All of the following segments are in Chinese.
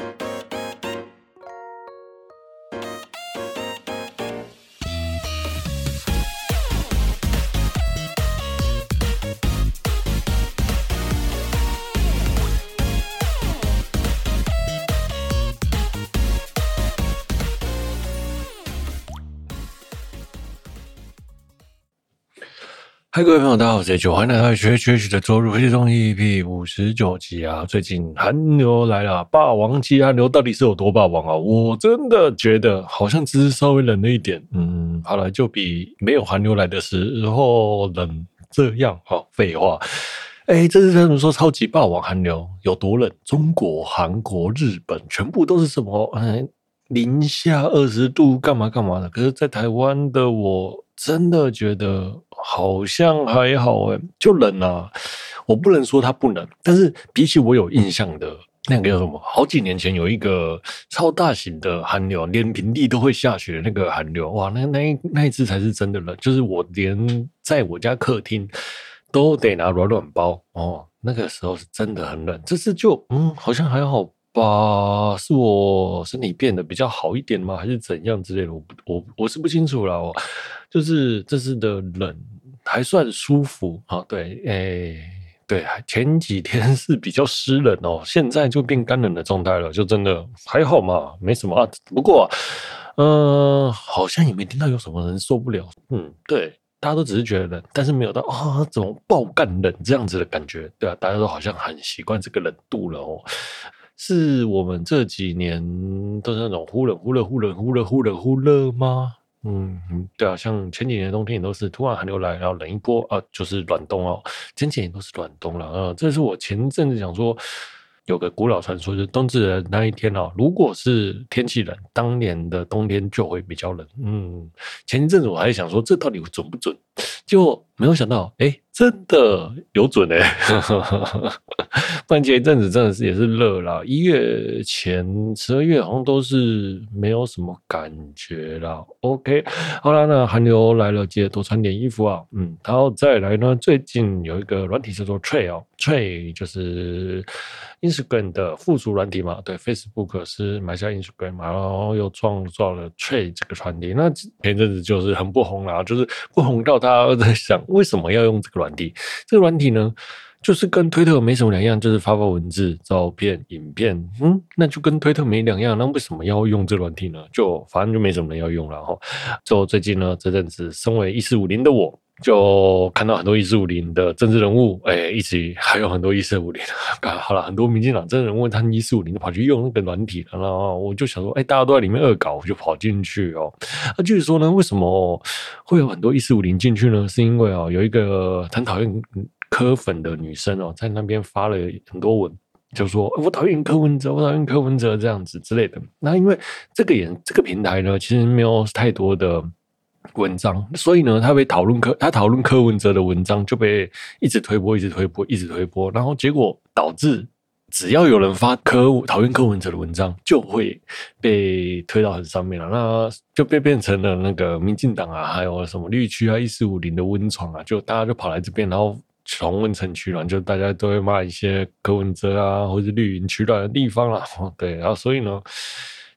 ん?各位朋友，大家好，我是 H，欢迎来到学学学的周日回中 EP 五十九集啊！最近韩流来了，霸王级韩流到底是有多霸王啊？我真的觉得好像只是稍微冷了一点，嗯，好了，就比没有韩流来的时候冷这样。好，废话，哎，这是他们说超级霸王韩流有多冷？中国、韩国、日本全部都是什么？嗯，零下二十度，干嘛干嘛的？可是，在台湾的我。真的觉得好像还好诶，就冷啊！我不能说它不冷，但是比起我有印象的那个叫什么，好几年前有一个超大型的寒流，连平地都会下雪的那个寒流，哇，那那那一次才是真的冷，就是我连在我家客厅都得拿暖暖包哦，那个时候是真的很冷。这次就嗯，好像还好。吧，是我身体变得比较好一点吗？还是怎样之类的？我，我我是不清楚了。哦，就是这次的冷还算舒服啊。对，哎、欸，对，前几天是比较湿冷哦，现在就变干冷的状态了，就真的还好嘛，没什么啊。不过，嗯、好像也没听到有什么人受不了。嗯，对，大家都只是觉得冷，但是没有到啊，怎么爆干冷这样子的感觉？对啊，大家都好像很习惯这个冷度了哦。是我们这几年都是那种忽冷忽热、忽冷忽热、忽冷忽热吗？嗯，对啊，像前几年冬天也都是突然寒流来，然后冷一波啊，就是暖冬哦。前几年都是暖冬了啊。这是我前阵子讲说。有个古老传说，就是冬至的那一天哦，如果是天气冷，当年的冬天就会比较冷。嗯，前一阵子我还想说这到底准不准，结果没有想到，哎，真的有准哎！不然前一阵子真的是也是热啦，一月前、十二月好像都是没有什么感觉啦。OK，好啦，那寒流来了，记得多穿点衣服啊。嗯，然后再来呢，最近有一个软体叫做 Threads 哦，Threads 就是。Instagram 的附属软体嘛，对，Facebook 是买下 Instagram 嘛，然后又创造了 Threads 这个软体。那前阵子就是很不红啦，就是不红到大家都在想，为什么要用这个软体？这个软体呢，就是跟推特没什么两样，就是发发文字、照片、影片，嗯，那就跟推特没两样。那为什么要用这软体呢？就反正就没什么人要用了哈。就最近呢，这阵子身为一四五零的我。就看到很多一四五零的政治人物，哎、一起还有很多一四五零，好了，很多民进党政治人物，他们一四五零都跑去用那个软体了，然后我就想说，哎、大家都在里面恶搞，我就跑进去哦。那就是说呢，为什么会有很多一四五零进去呢？是因为哦，有一个很讨厌柯粉的女生哦，在那边发了很多文，就说我讨厌柯文哲，我讨厌柯文哲这样子之类的。那因为这个也这个平台呢，其实没有太多的。文章，所以呢，他被讨论科，他讨论柯文哲的文章就被一直推波，一直推波，一直推波，然后结果导致只要有人发柯讨厌柯文哲的文章，就会被推到很上面了，那就被变成了那个民进党啊，还有什么绿区啊、一四五零的温床啊，就大家就跑来这边，然后从温城取暖，就大家都会骂一些柯文哲啊，或者绿营取暖的地方了，对，然后所以呢。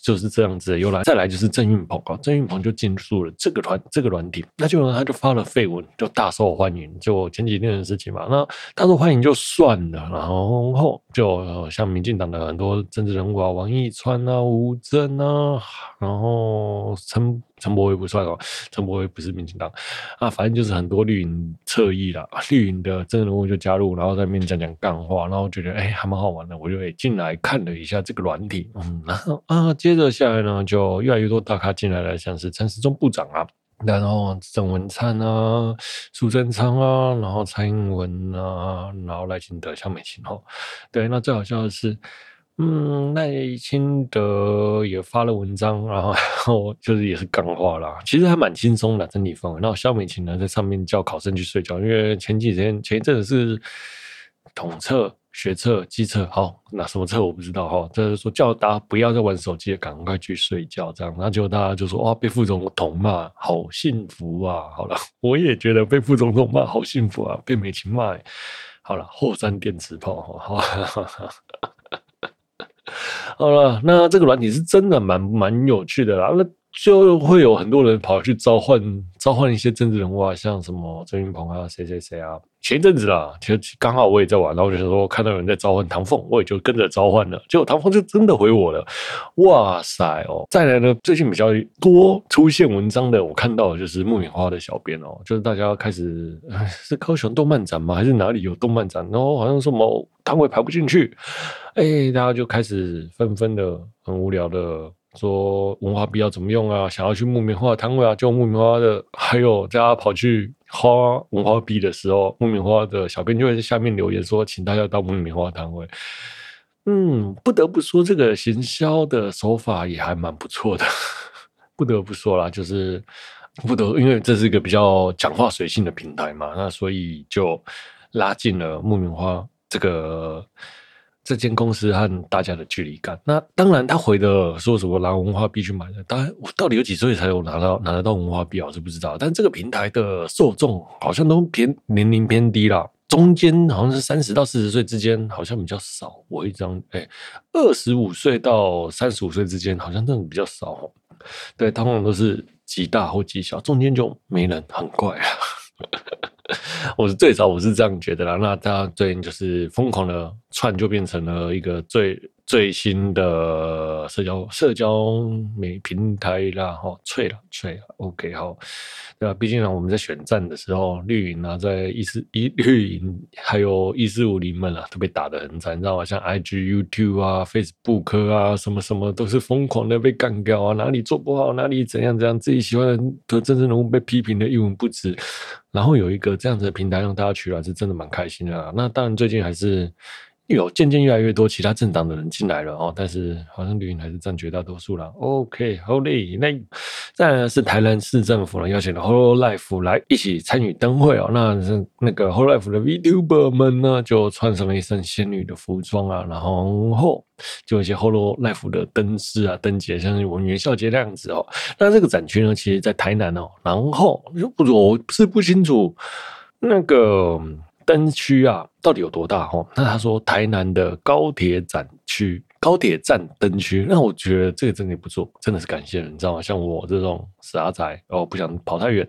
就是这样子，又来再来就是郑运鹏啊，郑运鹏就进入了这个团这个软体，那就他就发了绯闻，就大受欢迎。就前几天的事情嘛，那大受欢迎就算了，然后就像民进党的很多政治人物啊，王义川啊、吴征啊，然后陈。陈柏惟不算哦，陈柏惟不是民进党啊，反正就是很多绿营侧翼啦，绿营的真人物就加入，然后在那边讲讲干话，然后觉得哎、欸、还蛮好玩的，我就诶进来看了一下这个软体，嗯，然后啊接着下来呢，就越来越多大咖进来了，像是陈时中部长啊，然后郑文灿啊、苏贞昌啊，然后蔡英文啊，然后赖清德、萧美琴哈，对，那最好笑的是。嗯，赖清德也发了文章，然后，就是也是干话啦，其实还蛮轻松的整体氛围。然后肖美琴呢在上面叫考生去睡觉，因为前几天前一阵子是统测、学测、机测，好，那什么测我不知道哈，就是说叫大家不要再玩手机，赶快去睡觉这样。然后结果大家就说哇，被副总统骂，好幸福啊！好了，我也觉得被副总统骂好幸福啊，被美琴骂，好了，后山电磁炮，好。好了，那这个软体是真的蛮蛮有趣的啦。那就会有很多人跑去召唤召唤一些政治人物啊，像什么郑云鹏啊，谁谁谁啊。前一阵子啦，其实刚好我也在玩，然后我就想说看到有人在召唤唐凤，我也就跟着召唤了。结果唐凤就真的回我了，哇塞哦！再来呢，最近比较多出现文章的，我看到的就是木棉花的小编哦，就是大家开始 是高雄动漫展吗？还是哪里有动漫展？然后好像说某摊位排不进去，哎，大家就开始纷纷的很无聊的。说文化币要怎么用啊？想要去木棉花摊位啊，就木棉花的，还有大家跑去花文化币的时候，木棉花的小编就会在下面留言说，请大家到木棉花摊位。嗯，不得不说，这个行销的手法也还蛮不错的。不得不说啦，就是不得，因为这是一个比较讲话随性的平台嘛，那所以就拉近了木棉花这个。这间公司和大家的距离感，那当然他回的说什么拿文化币去买的，当然我到底有几岁才有拿到拿得到文化币，我是不知道。但这个平台的受众好像都偏年龄偏低啦，中间好像是三十到四十岁之间好像比较少。我一张哎，二十五岁到三十五岁之间好像真的比较少。对，通常都是几大或几小，中间就没人，很怪啊。我是最早我是这样觉得啦，那他最近就是疯狂的串，就变成了一个最最新的社交社交媒平台啦，哈，脆了脆了，OK 好，对吧？毕竟呢，我们在选战的时候，绿营啊，在一四一绿营还有一四五零们啊，都被打得很惨，你知道吗？像 IG、YouTube 啊、Facebook 啊，什么什么都是疯狂的被干掉啊，哪里做不好，哪里怎样怎样，自己喜欢的政治人物被批评的一文不值。然后有一个这样子的平台让大家取暖，是真的蛮开心的啊。那当然，最近还是有渐渐越来越多其他政党的人进来了哦。但是好像绿营还是占绝大多数了。OK，好嘞。那再来是台南市政府呢邀请了 Hololive 来一起参与灯会哦。那是那个 Hololive 的 VTuber 们呢，就穿上了一身仙女的服装啊，然后。就一些 Hololive 的灯饰啊、灯节，像是我们元宵节那样子哦。那这个展区呢，其实在台南哦。然后，我是不清楚那个灯区啊到底有多大哦。那他说台南的高铁展区、高铁站灯区，那我觉得这个真的不错，真的是感谢人，你知道吗？像我这种死阿宅哦，不想跑太远，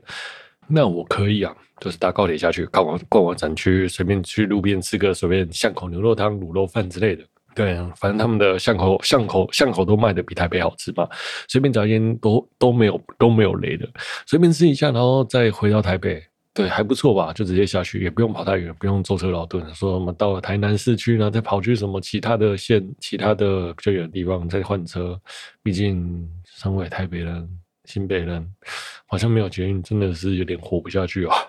那我可以啊，就是搭高铁下去，逛完逛完展区，随便去路边吃个随便巷口牛肉汤、卤肉饭之类的。对，反正他们的巷口巷口巷口都卖的比台北好吃嘛，随便找一间都都没有都没有雷的，随便吃一下，然后再回到台北，对，还不错吧？就直接下去，也不用跑太远，不用舟车劳顿。说什么到了台南市区呢，再跑去什么其他的县、其他的比较远的地方再换车，毕竟身为台北人、新北人，好像没有捷运，真的是有点活不下去啊。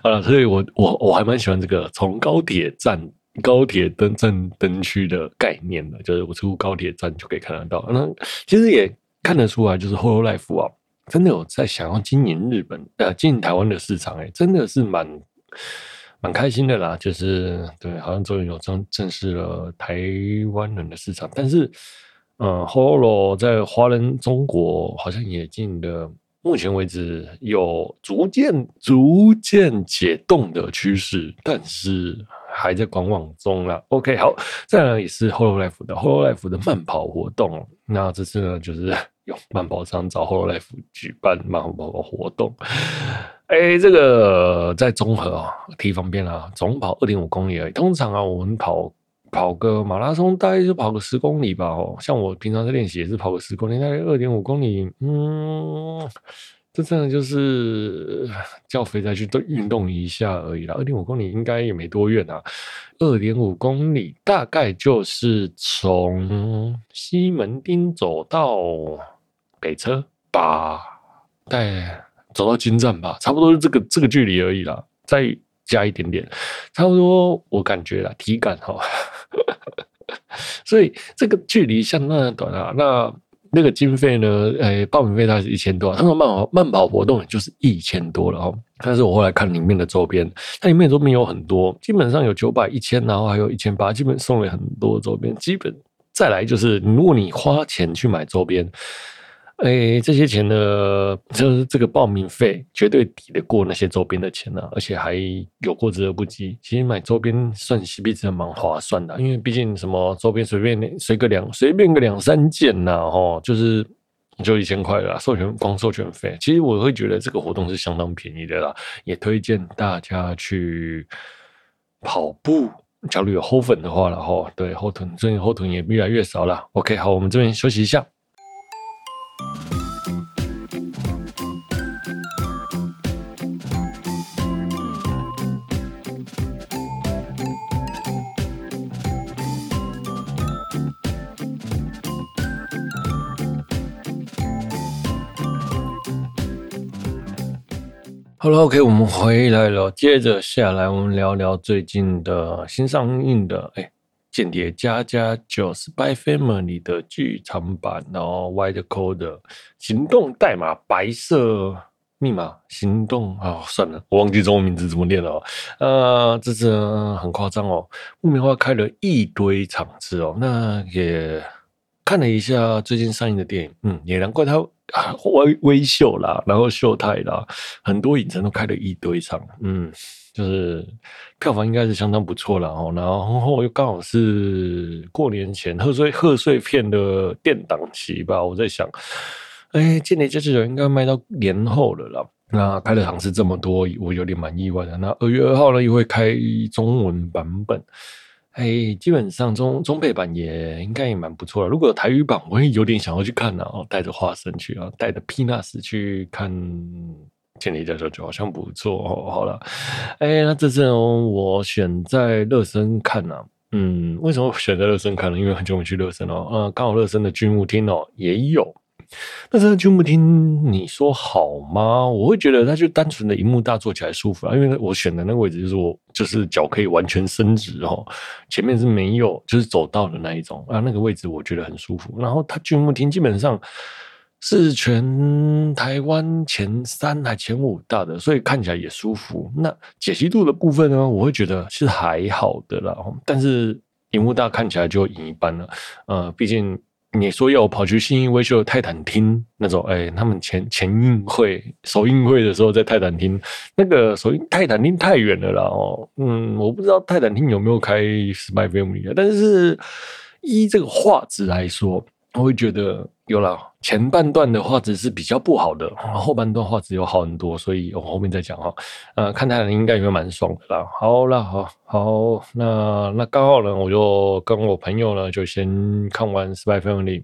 好了，所以我我我还蛮喜欢这个从高铁站、高铁登站灯区的概念的，就是我出高铁站就可以看得到。那其实也看得出来，就是 h o l o Life 啊，真的有在想要经营日本呃经营台湾的市场，欸，哎，真的是蛮蛮开心的啦。就是对，好像终于有正正式了台湾人的市场，但是嗯，Holo 在华人中国好像也进的。目前为止有逐渐逐渐解冻的趋势，但是还在观望中啦。OK，好，再来也是 Holo Life 的 Holo Life 的慢跑活动。那这次呢，就是用慢跑场找 HoloLife 举办慢跑活动。哎，这个在综合啊，挺方便啊，总跑二点五公里而已。通常啊，我们跑。跑个马拉松大概就跑个十公里吧，哦，像我平常在练习也是跑个十公里，大概二点五公里，嗯，这真的就是叫肥仔去都运动一下而已啦。二点五公里应该也没多远啊，二点五公里大概就是从西门町走到北车吧，带走到金站吧，差不多是这个这个距离而已啦，再加一点点，差不多我感觉啦，体感哈。所以这个距离相当的短啊，那那个经费呢？诶，报名费大概是一千多，他说慢跑慢跑活动就是一千多了哦。但是我后来看里面的周边，它里面周边有很多，基本上有九百、一千，然后还有一千八，基本送了很多周边。基本再来就是，如果你花钱去买周边，哎，这些钱呢，就是这个报名费绝对抵得过那些周边的钱呢、啊，而且还有过之而不及。其实买周边算 CP 值蛮划算的，因为毕竟什么周边随便随个两随便个两三件呐，哦，就是就一千块了，授权光授权费。其实我会觉得这个活动是相当便宜的啦，也推荐大家去跑步。假如有后粉的话了哈，对后臀最近后臀也越来越少了。OK，好，我们这边休息一下。Hello，K，我们回来了。接着下来，我们聊聊最近的新上映的哎，《间谍加加九》Spy Family 的剧场版，然后 White Code 行动代码白色密码行动啊、哦，算了，我忘记中文名字怎么念了。呃，这次很夸张哦，木棉花开了一堆场次哦，那也看了一下最近上映的电影，嗯，也难怪他。微微秀啦，然后秀泰啦，很多影城都开了一堆场，嗯，就是票房应该是相当不错了哦。然后又刚好是过年前贺岁贺岁片的垫档期吧，我在想，哎，今年这次应该卖到年后了啦。那开的场次这么多，我有点蛮意外的。那二月二号呢，又会开中文版本。哎，基本上中中配版也应该也蛮不错的。如果有台语版，我也有点想要去看呢。哦，带着花生去啊，带着 Peanuts 去看《间谍家家酒》就好像不错哦。好了，哎，那这次我选在乐声看呢。嗯，为什么选在乐声看呢？因为很久没去乐声哦。呃，刚好乐声的剧目厅哦也有。那这个剧目厅，你说好吗？我会觉得它就单纯的荧幕大，坐起来舒服啊。因为我选的那个位置就是我就是脚可以完全伸直哦，前面是没有就是走道的那一种啊，那个位置我觉得很舒服。然后它剧目厅基本上是全台湾前三还前五大的，所以看起来也舒服。那解析度的部分呢，我会觉得是还好的啦。但是荧幕大看起来就赢一般了，呃，毕竟。你说要我跑去新义威秀泰坦厅那种，哎，他们前前映会首映会的时候在泰坦厅，那个首映泰坦厅太远了啦哦，嗯，我不知道泰坦厅有没有开 Spy Family，但是依这个画质来说。我会觉得有了前半段的画质是比较不好的，后半段画质有好很多，所以我后面再讲哈。呃，看泰坦应该也会蛮爽的啦。好了，好，好，那那刚好呢，我就跟我朋友呢就先看完《Spy Family》，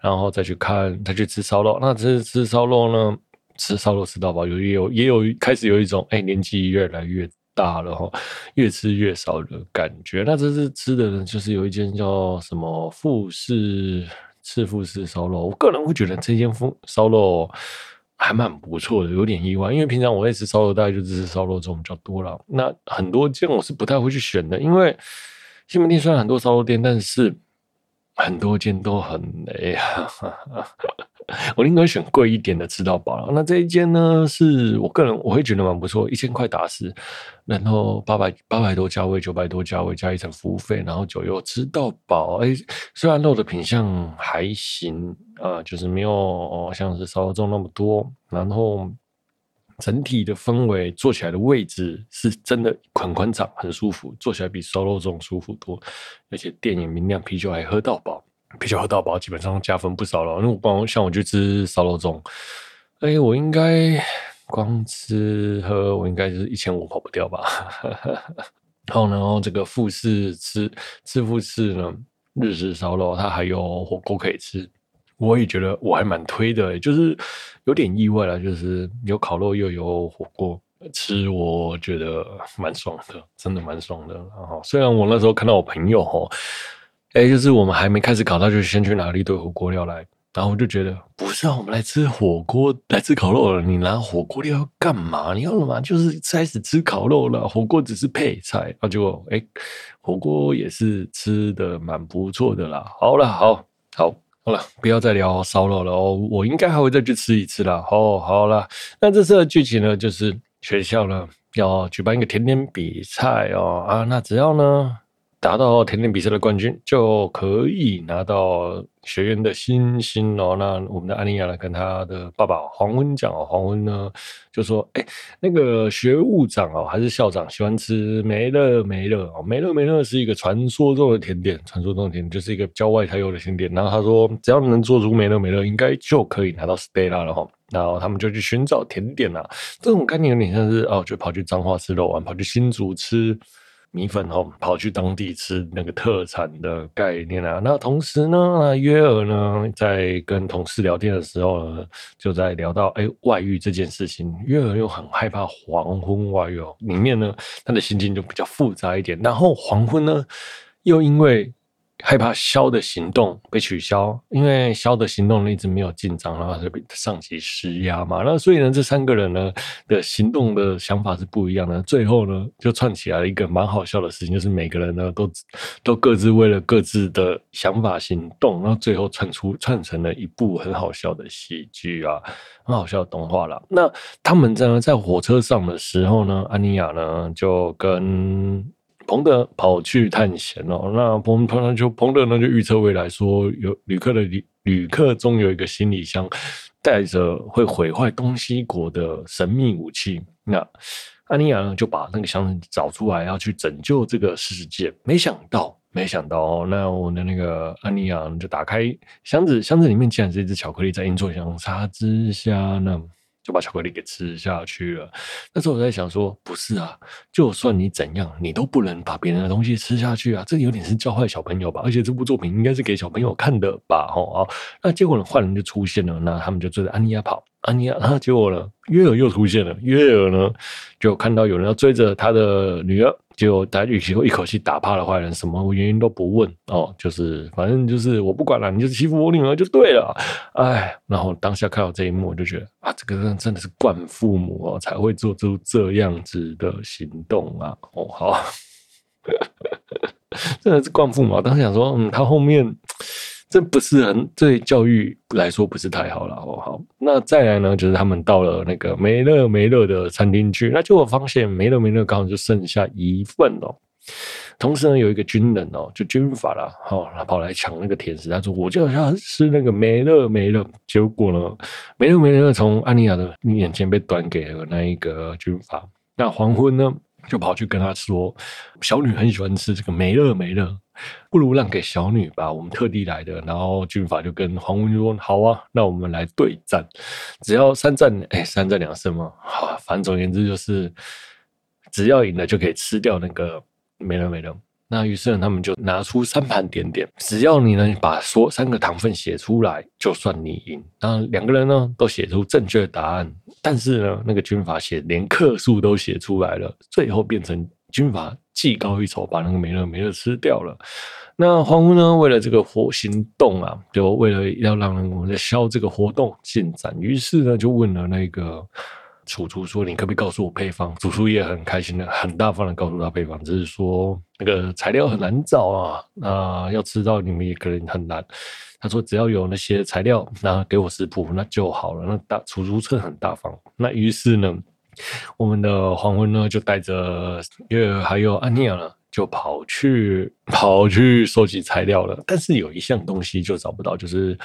然后再去看，再去吃烧肉。那吃吃烧肉呢，吃烧肉吃到饱，有也有也有开始有一种哎、欸、年纪越来越大了哈，越吃越少的感觉。那这次吃的呢，就是有一间叫什么富士。赤富士烧肉，我个人会觉得这间风烧肉还蛮不错的，有点意外，因为平常我会吃烧肉，大概就只吃烧肉这种比较多了。那很多间我是不太会去选的，因为西门町虽然很多烧肉店，但是很多间都很雷啊。我宁可选贵一点的吃到饱了。那这一间呢，是我个人我会觉得蛮不错，一千块打死，然后八百八百多价位，九百多价位加一层服务费，然后酒又吃到饱。哎，虽然肉的品相还行啊、就是没有、像是烧肉粽那么多，然后整体的氛围坐起来的位置是真的很宽敞，很舒服，坐起来比烧肉粽舒服多，而且店也明亮，啤酒还喝到饱。啤酒喝到饱，基本上加分不少了。因为我光像我去吃烧肉粽，哎、我应该光吃喝，我应该就是一千五跑不掉吧。然后，然后这个富士吃吃富士呢，日式烧肉，它还有火锅可以吃。我也觉得我还蛮推的、就是有点意外了，就是有烤肉又有火锅吃，我觉得蛮爽的，真的蛮爽的。然后，虽然我那时候看到我朋友吼。哎，就是我们还没开始烤，他就先去拿了一堆火锅料来，然后我就觉得不是啊，我们来吃火锅，来吃烤肉了，你拿火锅料要干嘛？你要干嘛？就是开始吃烤肉了，火锅只是配菜。然后就哎，火锅也是吃的蛮不错的啦。好了，好，好，好了，不要再聊烧肉了哦，我应该还会再去吃一次啦。哦，好了，那这次的剧情呢，就是学校呢要举办一个甜点比赛哦啊，那只要呢。达到甜点比赛的冠军，就可以拿到学院的星星哦。那我们的安妮亚呢，跟他的爸爸黄昏讲哦，黄昏呢就说：“哎，那个学务长哦，还是校长喜欢吃梅乐梅乐哦，梅乐梅乐是一个传说中的甜点，传说中的甜点就是一个郊外才有的甜点。然后他说，只要能做出梅乐梅乐，应该就可以拿到 Stella 了哈。然后他们就去寻找甜点啊，这种概念有点像是哦，就跑去彰化吃肉丸，跑去新竹吃。”米粉哦，跑去当地吃那个特产的概念啊。那同时呢，约尔呢在跟同事聊天的时候呢，就在聊到哎外遇这件事情。约尔又很害怕黄昏外遇哦，里面呢他的心情就比较复杂一点。然后黄昏呢又因为。害怕肖的行动被取消，因为肖的行动一直没有进展，然后就被上级施压嘛。那所以呢，这三个人呢的行动的想法是不一样的。最后呢，就串起来了一个蛮好笑的事情，就是每个人呢都都各自为了各自的想法行动，然后最后串出串成了一部很好笑的喜剧啊，很好笑的动画啦。那他们在在火车上的时候呢，安妮亚呢就跟。彭德跑去探险哦，那彭彭就彭德呢就预测未来说，有旅客的旅旅客中有一个行李箱带着会毁坏东西国的神秘武器。那安妮亚呢就把那个箱子找出来，要去拯救这个世界。没想到，没想到哦，那我的那个安妮亚就打开箱子，箱子里面竟然是一只巧克力，在阴错阳差之下呢。就把巧克力给吃下去了。那时候我在想说，不是啊，就算你怎样，你都不能把别人的东西吃下去啊。这有点是教坏小朋友吧？而且这部作品应该是给小朋友看的吧？哦，那结果呢，坏人就出现了，那他们就追着安妮亚跑。安妮亚，然后 结果呢，约尔又出现了。约尔呢，就看到有人要追着他的女儿。就打举起一口气打趴了坏人，什么原因都不问哦，就是反正就是我不管了，你就是欺负我女儿就对了，哎，然后当下看到这一幕，我就觉得啊，这个人真的是惯父母哦，才会做出这样子的行动啊，哦，好，真的是惯父母。当时想说，嗯，他后面。这不是很对教育来说不是太好了，好不好？那再来呢，就是他们到了那个美乐美乐的餐厅去，那结果发现美乐美乐刚好就剩下一份哦。同时呢，有一个军人哦，就军阀了，好，他跑来抢那个甜食，他说：“我就要吃那个美乐美乐。”结果呢，美乐美乐从安妮亚的面前被端给了那一个军阀。那黄昏呢，就跑去跟他说：“小女很喜欢吃这个美乐美乐。”不如让给小女吧，我们特地来的。然后军阀就跟黄文说：“好啊，那我们来对战，只要三战，哎，三战两胜嘛。好，反正总言之就是，只要赢了就可以吃掉那个没了没了。那于是呢，他们就拿出三盘点点，只要你能把说三个糖分写出来，就算你赢。然后两个人呢都写出正确答案，但是呢，那个军阀写连克数都写出来了，最后变成军阀。技高一筹，把那个美乐美乐吃掉了。那黄昏呢？为了这个活行动啊，就为了要让我们的萧这个活动进展，于是呢，就问了那个楚厨说：“你可不可以告诉我配方？”楚厨也很开心的，很大方的告诉他配方，只是说那个材料很难找啊，那要吃到你们也可能很难。他说：“只要有那些材料，那给我食谱，那就好了。”那大楚厨真的很大方。那于是呢？我们的黄昏呢，就带着月还有安妮亚呢，就跑去跑去收集材料了。但是有一项东西就找不到，就是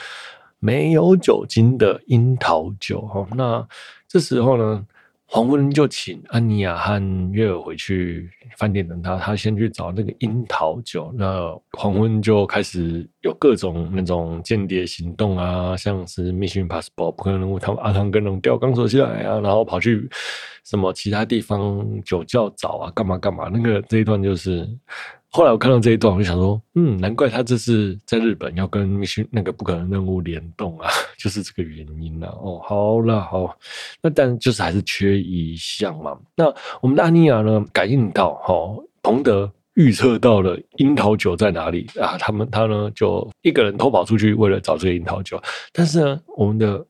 没有酒精的樱桃酒。哈，那这时候呢？黄昏就请安妮亚和月儿回去饭店等他，他先去找那个樱桃酒。那黄昏就开始有各种那种间谍行动啊，像是 Mission Impossible 不可能任务，他们阿汤哥能吊钢索下来啊，然后跑去什么其他地方酒窖找啊，干嘛干嘛。那个这一段就是。后来我看到这一段，我就想说，嗯，难怪他这次在日本要跟那个不可能任务联动啊，就是这个原因啊。哦，好了，好，那但就是还是缺一项嘛。那我们的安妮亚呢，感应到哈，彭德预测到了樱桃酒在哪里啊？他们他呢就一个人偷跑出去，为了找这个樱桃酒。但是呢，我们的。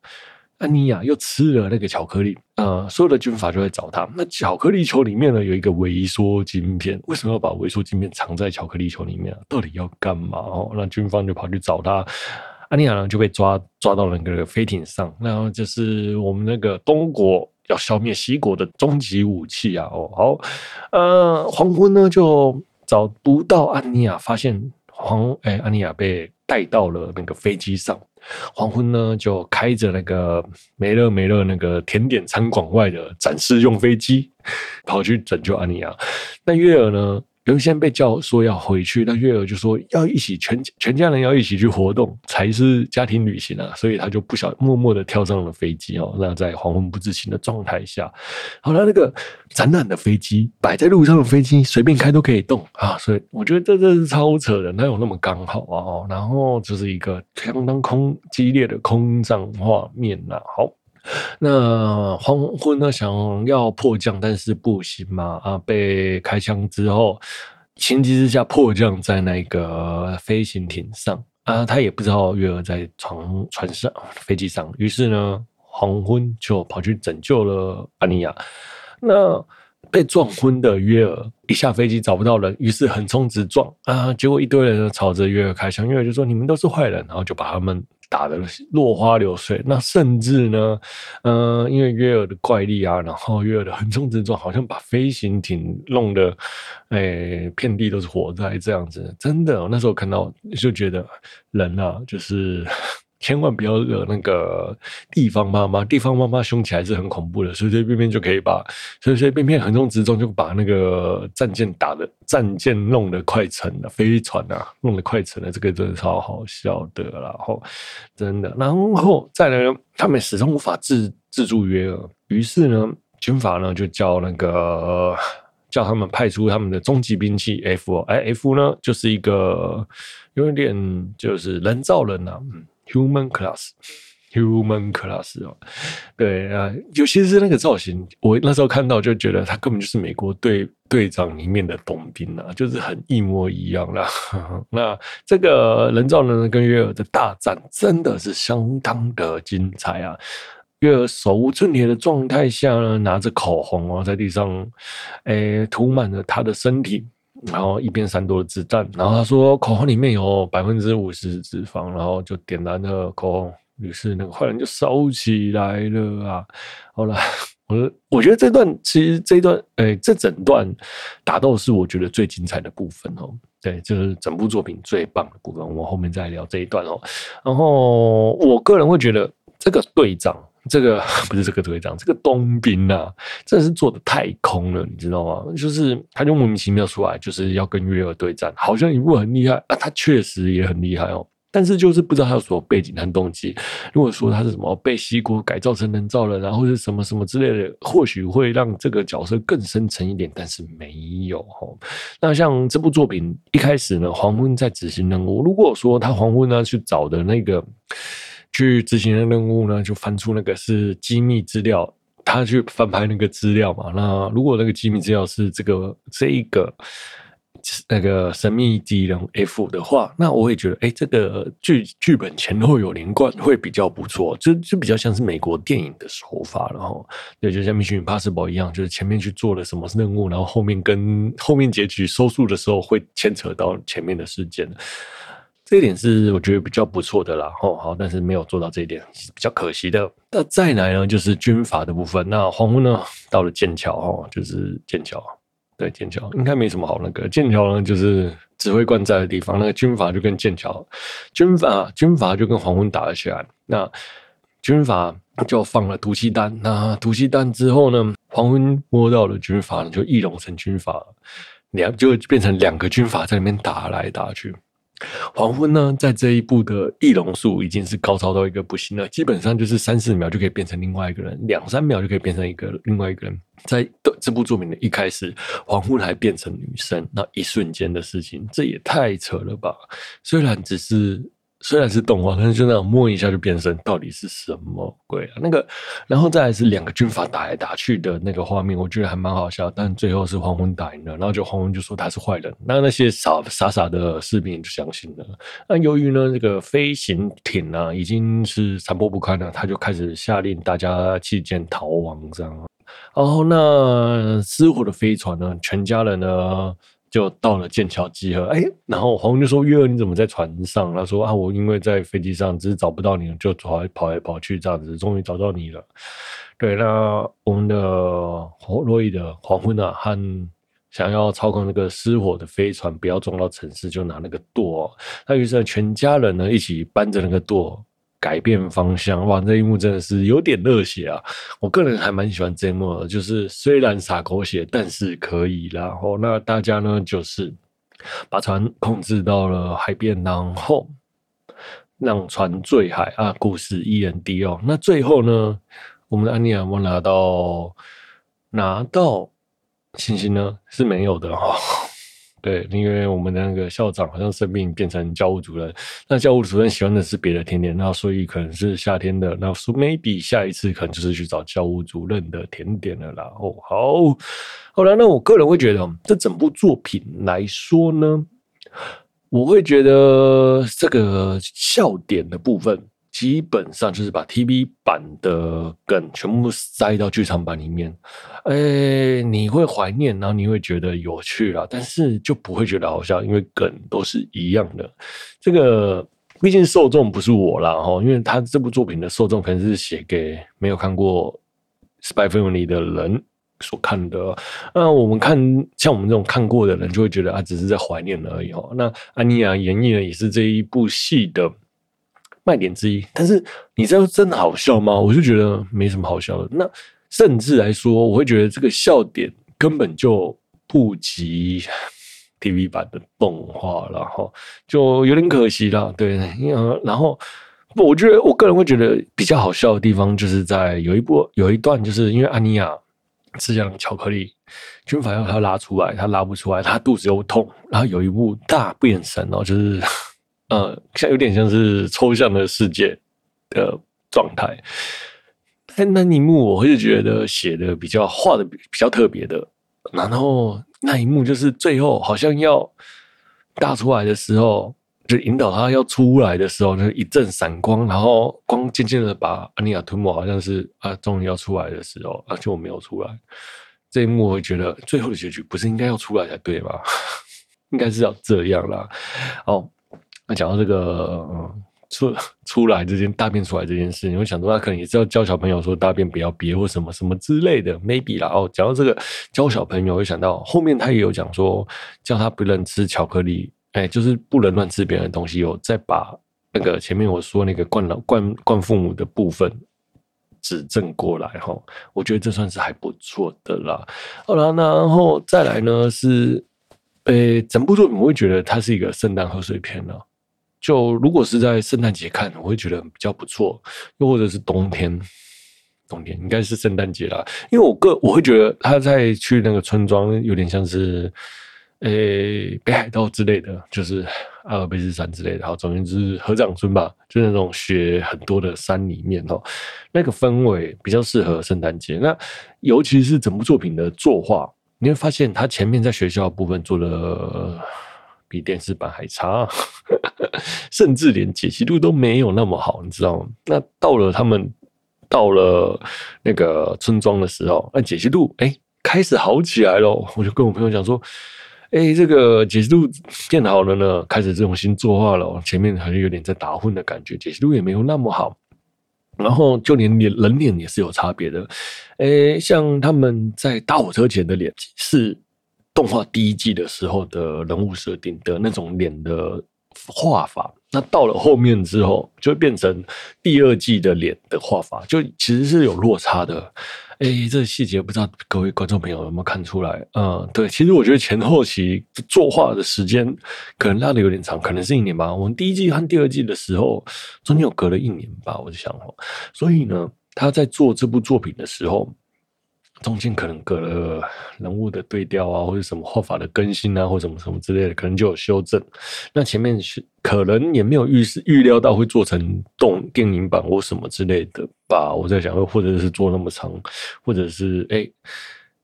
安妮亚又吃了那个巧克力，呃，所有的军阀就会找他。那巧克力球里面呢，有一个微缩晶片，为什么要把微缩晶片藏在巧克力球里面啊？到底要干嘛？哦，那军方就跑去找他，安妮亚呢就被抓抓到了那个飞艇上。那就是我们那个东国要消灭西国的终极武器啊！哦，好，呃，黄昏呢就找不到安妮亚，发现黄哎、安妮亚被带到了那个飞机上。黄昏呢，就开着那个梅勒梅勒那个甜点餐馆外的展示用飞机，跑去拯救安妮亚。那月儿呢？原先被叫说要回去，那月儿就说要一起全全家人要一起去活动才是家庭旅行啊，所以他就不小默默的跳上了飞机哦。那在黄昏不知情的状态下，好了，那个展览的飞机摆在路上的飞机随便开都可以动啊，所以我觉得这真是超扯的，哪有那么刚好啊？然后就是一个相当空激烈的空战画面呐，好。那黄昏呢，想要迫降，但是不行嘛啊！被开枪之后，情急之下迫降在那个飞行艇上啊，他也不知道月儿在船船上飞机上，于是呢，黄昏就跑去拯救了安妮亚。那被撞昏的月儿一下飞机找不到人，于是横冲直撞啊，结果一堆人朝着月儿开枪，月儿就说：“你们都是坏人。”然后就把他们。打的落花流水，那甚至呢，嗯，因为约尔的怪力啊，然后约尔的横冲直撞，好像把飞行艇弄得，哎、遍地都是火灾这样子。真的，那时候看到就觉得人啊，就是。千万不要惹那个地方妈妈，地方妈妈凶起来是很恐怖的，随随便便就可以把随随便便横冲直撞就把那个战舰打的战舰弄得快沉了，飞船啊弄得快沉了，这个真的超好笑的，然后真的，然后再来呢，他们始终无法制制住约尔，于是呢，军阀呢就叫那个叫他们派出他们的终极兵器 F，哎，F 呢就是一个有一点就是人造人啊，嗯。Human class，Human class 哦，对啊，尤其是那个造型，我那时候看到就觉得他根本就是美国队队长里面的冬兵啊，就是很一模一样啦。那这个人造人跟约尔的大战真的是相当的精彩啊！约尔手无寸铁的状态下呢，拿着口红哦，在地上诶涂满了他的身体。然后一边闪躲的子弹，然后他说口红里面有百分之五十脂肪，然后就点燃了口红，于是那个坏人就烧起来了啊！好了，我我觉得这段其实这一段，哎，这整段打斗是我觉得最精彩的部分哦。对，就是整部作品最棒的部分，我们后面再聊这一段哦。然后我个人会觉得这个队长。这个不是这个队长，这个冬兵啊，真的是做的太空了，你知道吗？就是他就莫名其妙出来，就是要跟约尔对战，好像一部很厉害啊，他确实也很厉害哦，但是就是不知道他有什么背景和动机。如果说他是什么被西国改造成人造人，然后是什么什么之类的，或许会让这个角色更深沉一点，但是没有哦。那像这部作品一开始呢，黄昏在执行任务，如果说他黄昏呢去找的那个。去执行的任务呢，就翻出那个是机密资料，他去翻拍那个资料嘛。那如果那个机密资料是这个这一个那个神秘机人 F 的话，那我也觉得，哎、这个剧剧本前后有连贯，会比较不错。就就比较像是美国电影的手法，然后对，就像《Mission Impossible》一样，就是前面去做了什么任务，然后后面跟后面结局收束的时候会牵扯到前面的事件。这一点是我觉得比较不错的啦，哦好，但是没有做到这一点，是比较可惜的。那再来呢，就是军阀的部分。那黄昏呢，到了剑桥哦，就是剑桥，对剑桥应该没什么好那个。剑桥呢，就是指挥官在的地方。那个军阀就跟剑桥，军阀军阀就跟黄昏打了起来。那军阀就放了毒气弹。那毒气弹之后呢，黄昏摸到了军阀，就易容成军阀，两就变成两个军阀在那边打来打去。黄昏呢，在这一部的易容术已经是高超到一个不行了，基本上就是三四秒就可以变成另外一个人，两三秒就可以变成一个另外一个人。在这部作品的一开始，黄昏还变成女生，那一瞬间的事情，这也太扯了吧！虽然只是。虽然是动画，但是就那样摸一下就变身，到底是什么鬼啊？那个，然后再来是两个军阀打来打去的那个画面，我觉得还蛮好笑。但最后是黄昏打赢了，然后就黄昏就说他是坏人，那那些傻傻傻的士兵就相信了。那由于呢，这个飞行艇呢已经是残破不堪了，他就开始下令大家弃舰逃亡这样。然后那失火的飞船呢，全家人呢。就到了剑桥集合，哎，然后黄昏就说：“月儿，你怎么在船上？”他说：“啊，我因为在飞机上，只是找不到你，就跑来跑来跑去这样子，终于找到你了。”对，那我们的罗伊的黄昏啊和想要操控那个失火的飞船不要撞到城市，就拿那个舵。那于是全家人呢一起搬着那个舵改变方向。哇，这一幕真的是有点热血啊！我个人还蛮喜欢这一幕的，就是虽然洒狗血，但是可以。然后那大家呢就是把船控制到了海边，然后让船坠海啊。故事 END 哦。那最后呢，我们的安妮亚莫拿到拿到。星星呢是没有的哈，对，因为我们的那个校长好像生病变成教务主任，那教务主任喜欢的是别的甜点，那所以可能是夏天的，那说 maybe 下一次可能就是去找教务主任的甜点了啦。哦，好，好了，那我个人会觉得，这整部作品来说呢，我会觉得这个笑点的部分。基本上就是把 TV 版的梗全部塞到剧场版里面，哎，你会怀念，然后你会觉得有趣啦，但是就不会觉得好笑，因为梗都是一样的。这个毕竟受众不是我啦，哈，因为他这部作品的受众可能是写给没有看过《Spy Family》的人所看的。那我们看像我们这种看过的人，就会觉得啊，只是在怀念而已哦。那安妮亚演绎的也是这一部戏的。卖点之一，但是你知道真的好笑吗？我就觉得没什么好笑的。那甚至来说，我会觉得这个笑点根本就不及 TV 版的动画了哈，就有点可惜了。对，因为然后，我觉得我个人会觉得比较好笑的地方，就是在有一部有一段，就是因为安妮亚吃这样巧克力，军法要他拉出来，他拉不出来，他肚子又痛，然后有一幕大变身哦，就是。呃，像有点像是抽象的世界的状态，但那一幕我会觉得写的比较画的比较特别的，然后那一幕就是最后好像要大出来的时候，就引导他要出来的时候，就一阵闪光，然后光渐渐的把安妮亚吞没，好像是啊，终于要出来的时候，而且我没有出来，这一幕我会觉得最后的结局不是应该要出来才对吗？应该是要这样啦，哦。那讲到这个，出出来这件大便出来这件事，你会想到他可能也是要教小朋友说大便不要憋或什么什么之类的，maybe 啦。哦，讲到这个教小朋友，会想到后面他也有讲说，叫他不能吃巧克力，哎，就是不能乱吃别人的东西。有再把那个前面我说那个惯老惯惯父母的部分指正过来哈，我觉得这算是还不错的啦。好了，那然后再来呢是，呃，整部作品我会觉得它是一个圣诞贺岁片呢。就如果是在圣诞节看，我会觉得比较不错；又或者是冬天，冬天应该是圣诞节啦。因为我个我会觉得他在去那个村庄，有点像是诶、北海道之类的，就是阿尔卑斯山之类的。好，总言之，合掌村吧，就那种雪很多的山里面哦，那个氛围比较适合圣诞节。那尤其是整部作品的作画，你会发现他前面在学校部分做了。比电视版还差，甚至连解析度都没有那么好，你知道吗？那到了他们到了那个村庄的时候，那解析度哎、欸、开始好起来了。我就跟我朋友讲说，哎、欸，这个解析度变好了呢，开始这种新作画了。前面好像有点在打混的感觉，解析度也没有那么好。然后就连脸人脸也是有差别的，哎、像他们在大火车前的脸是。动画第一季的时候的人物设定的那种脸的画法，那到了后面之后，就会变成第二季的脸的画法，就其实是有落差的。哎、这个细节不知道各位观众朋友有没有看出来？嗯，对，其实我觉得前后期作画的时间可能拉的有点长，可能是一年吧。我们第一季和第二季的时候中间有隔了一年吧，我就想哦，所以呢，他在做这部作品的时候。中间可能隔了人物的对调啊，或者什么画法的更新啊，或什么什么之类的，可能就有修正。那前面是可能也没有预预料到会做成动电影版或什么之类的吧。我在想，或者是做那么长，或者是哎、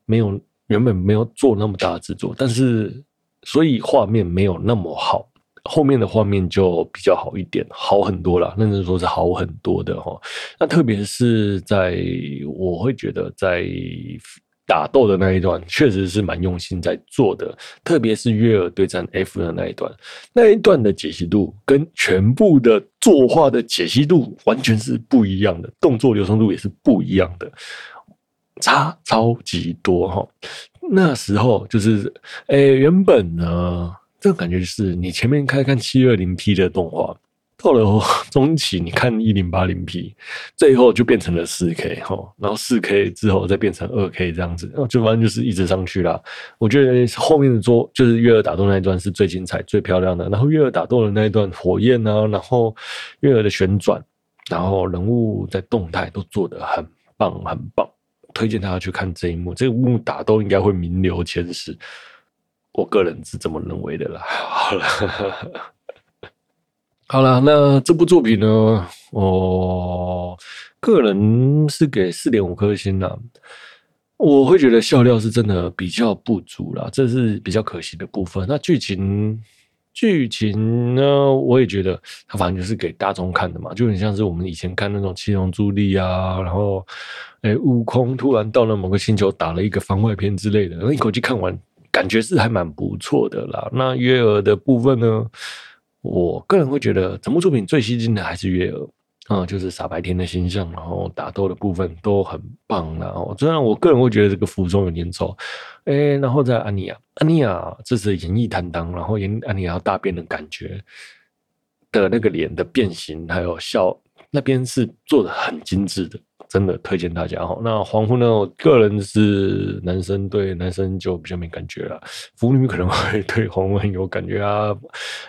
没有原本没有做那么大的制作，但是所以画面没有那么好。后面的画面就比较好一点，好很多了。认真说是好很多的哈。那特别是在我会觉得在打斗的那一段，确实是蛮用心在做的。特别是约尔对战 F 的那一段，那一段的解析度跟全部的作画的解析度完全是不一样的，动作流畅度也是不一样的，差超级多哈。那时候就是，哎，原本呢，这个感觉就是你前面看看七二零 P 的动画。到了中期，你看一零八零 P，最后就变成了四 K 哈，然后四 K 之后再变成二 K 这样子，就反正就是一直上去啦。我觉得后面的桌就是月儿打斗那一段是最精彩、最漂亮的。然后月儿打斗的那一段火焰啊，然后月儿的旋转，然后人物在动态都做得很棒、很棒，推荐大家去看这一幕。这个幕打斗应该会名留千史，我个人是这么认为的啦。好了。好了，那这部作品呢，我个人是给四点五颗星啦。我会觉得笑料是真的比较不足啦，这是比较可惜的部分。那剧情剧情呢，我也觉得它反正就是给大众看的嘛，就很像是我们以前看那种七龙珠力啊，然后诶，悟空突然到了某个星球打了一个番外篇之类的，那一口气看完，感觉是还蛮不错的啦。那月儿的部分呢？我个人会觉得整部作品最吸睛的还是月儿啊、就是傻白甜的形象，然后打斗的部分都很棒。然后虽然我个人会觉得这个服装有点丑，哎，然后在安妮亚，安妮亚这是演绎担当，然后演安妮亚大便的感觉的那个脸的变形，还有笑那边是做的很精致的。真的推荐大家哈。那黄昏呢？我个人是男生，对男生就比较没感觉了。腐女可能会对黄昏有感觉啊。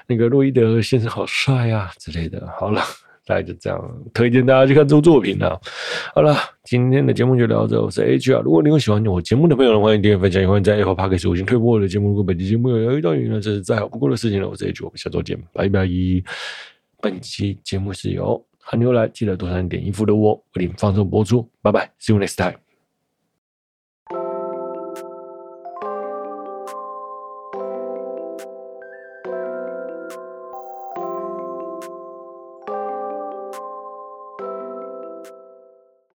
那个洛伊德先生好帅啊之类的。好了，大概就这样，推荐大家去看这部作品了。好了，今天的节目就聊到这。我是 H 啊。如果你有喜欢我节目的朋友，欢迎订阅分享，也欢迎在 Apple Podcast 五星推播我的节目。如果本期节目有遇到你呢，这是再好不过的事情了。我是 H，我们下周见，拜拜。本期节目是由。寒牛来，记得多穿点衣服的我为您放送播出，拜拜，See you next time。